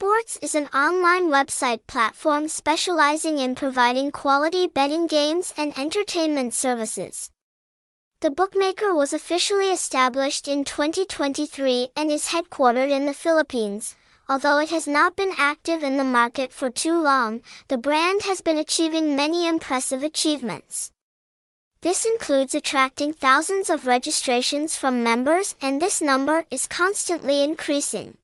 Sports is an online website platform specializing in providing quality betting games and entertainment services. The bookmaker was officially established in 2023 and is headquartered in the Philippines. Although it has not been active in the market for too long, the brand has been achieving many impressive achievements. This includes attracting thousands of registrations from members and this number is constantly increasing.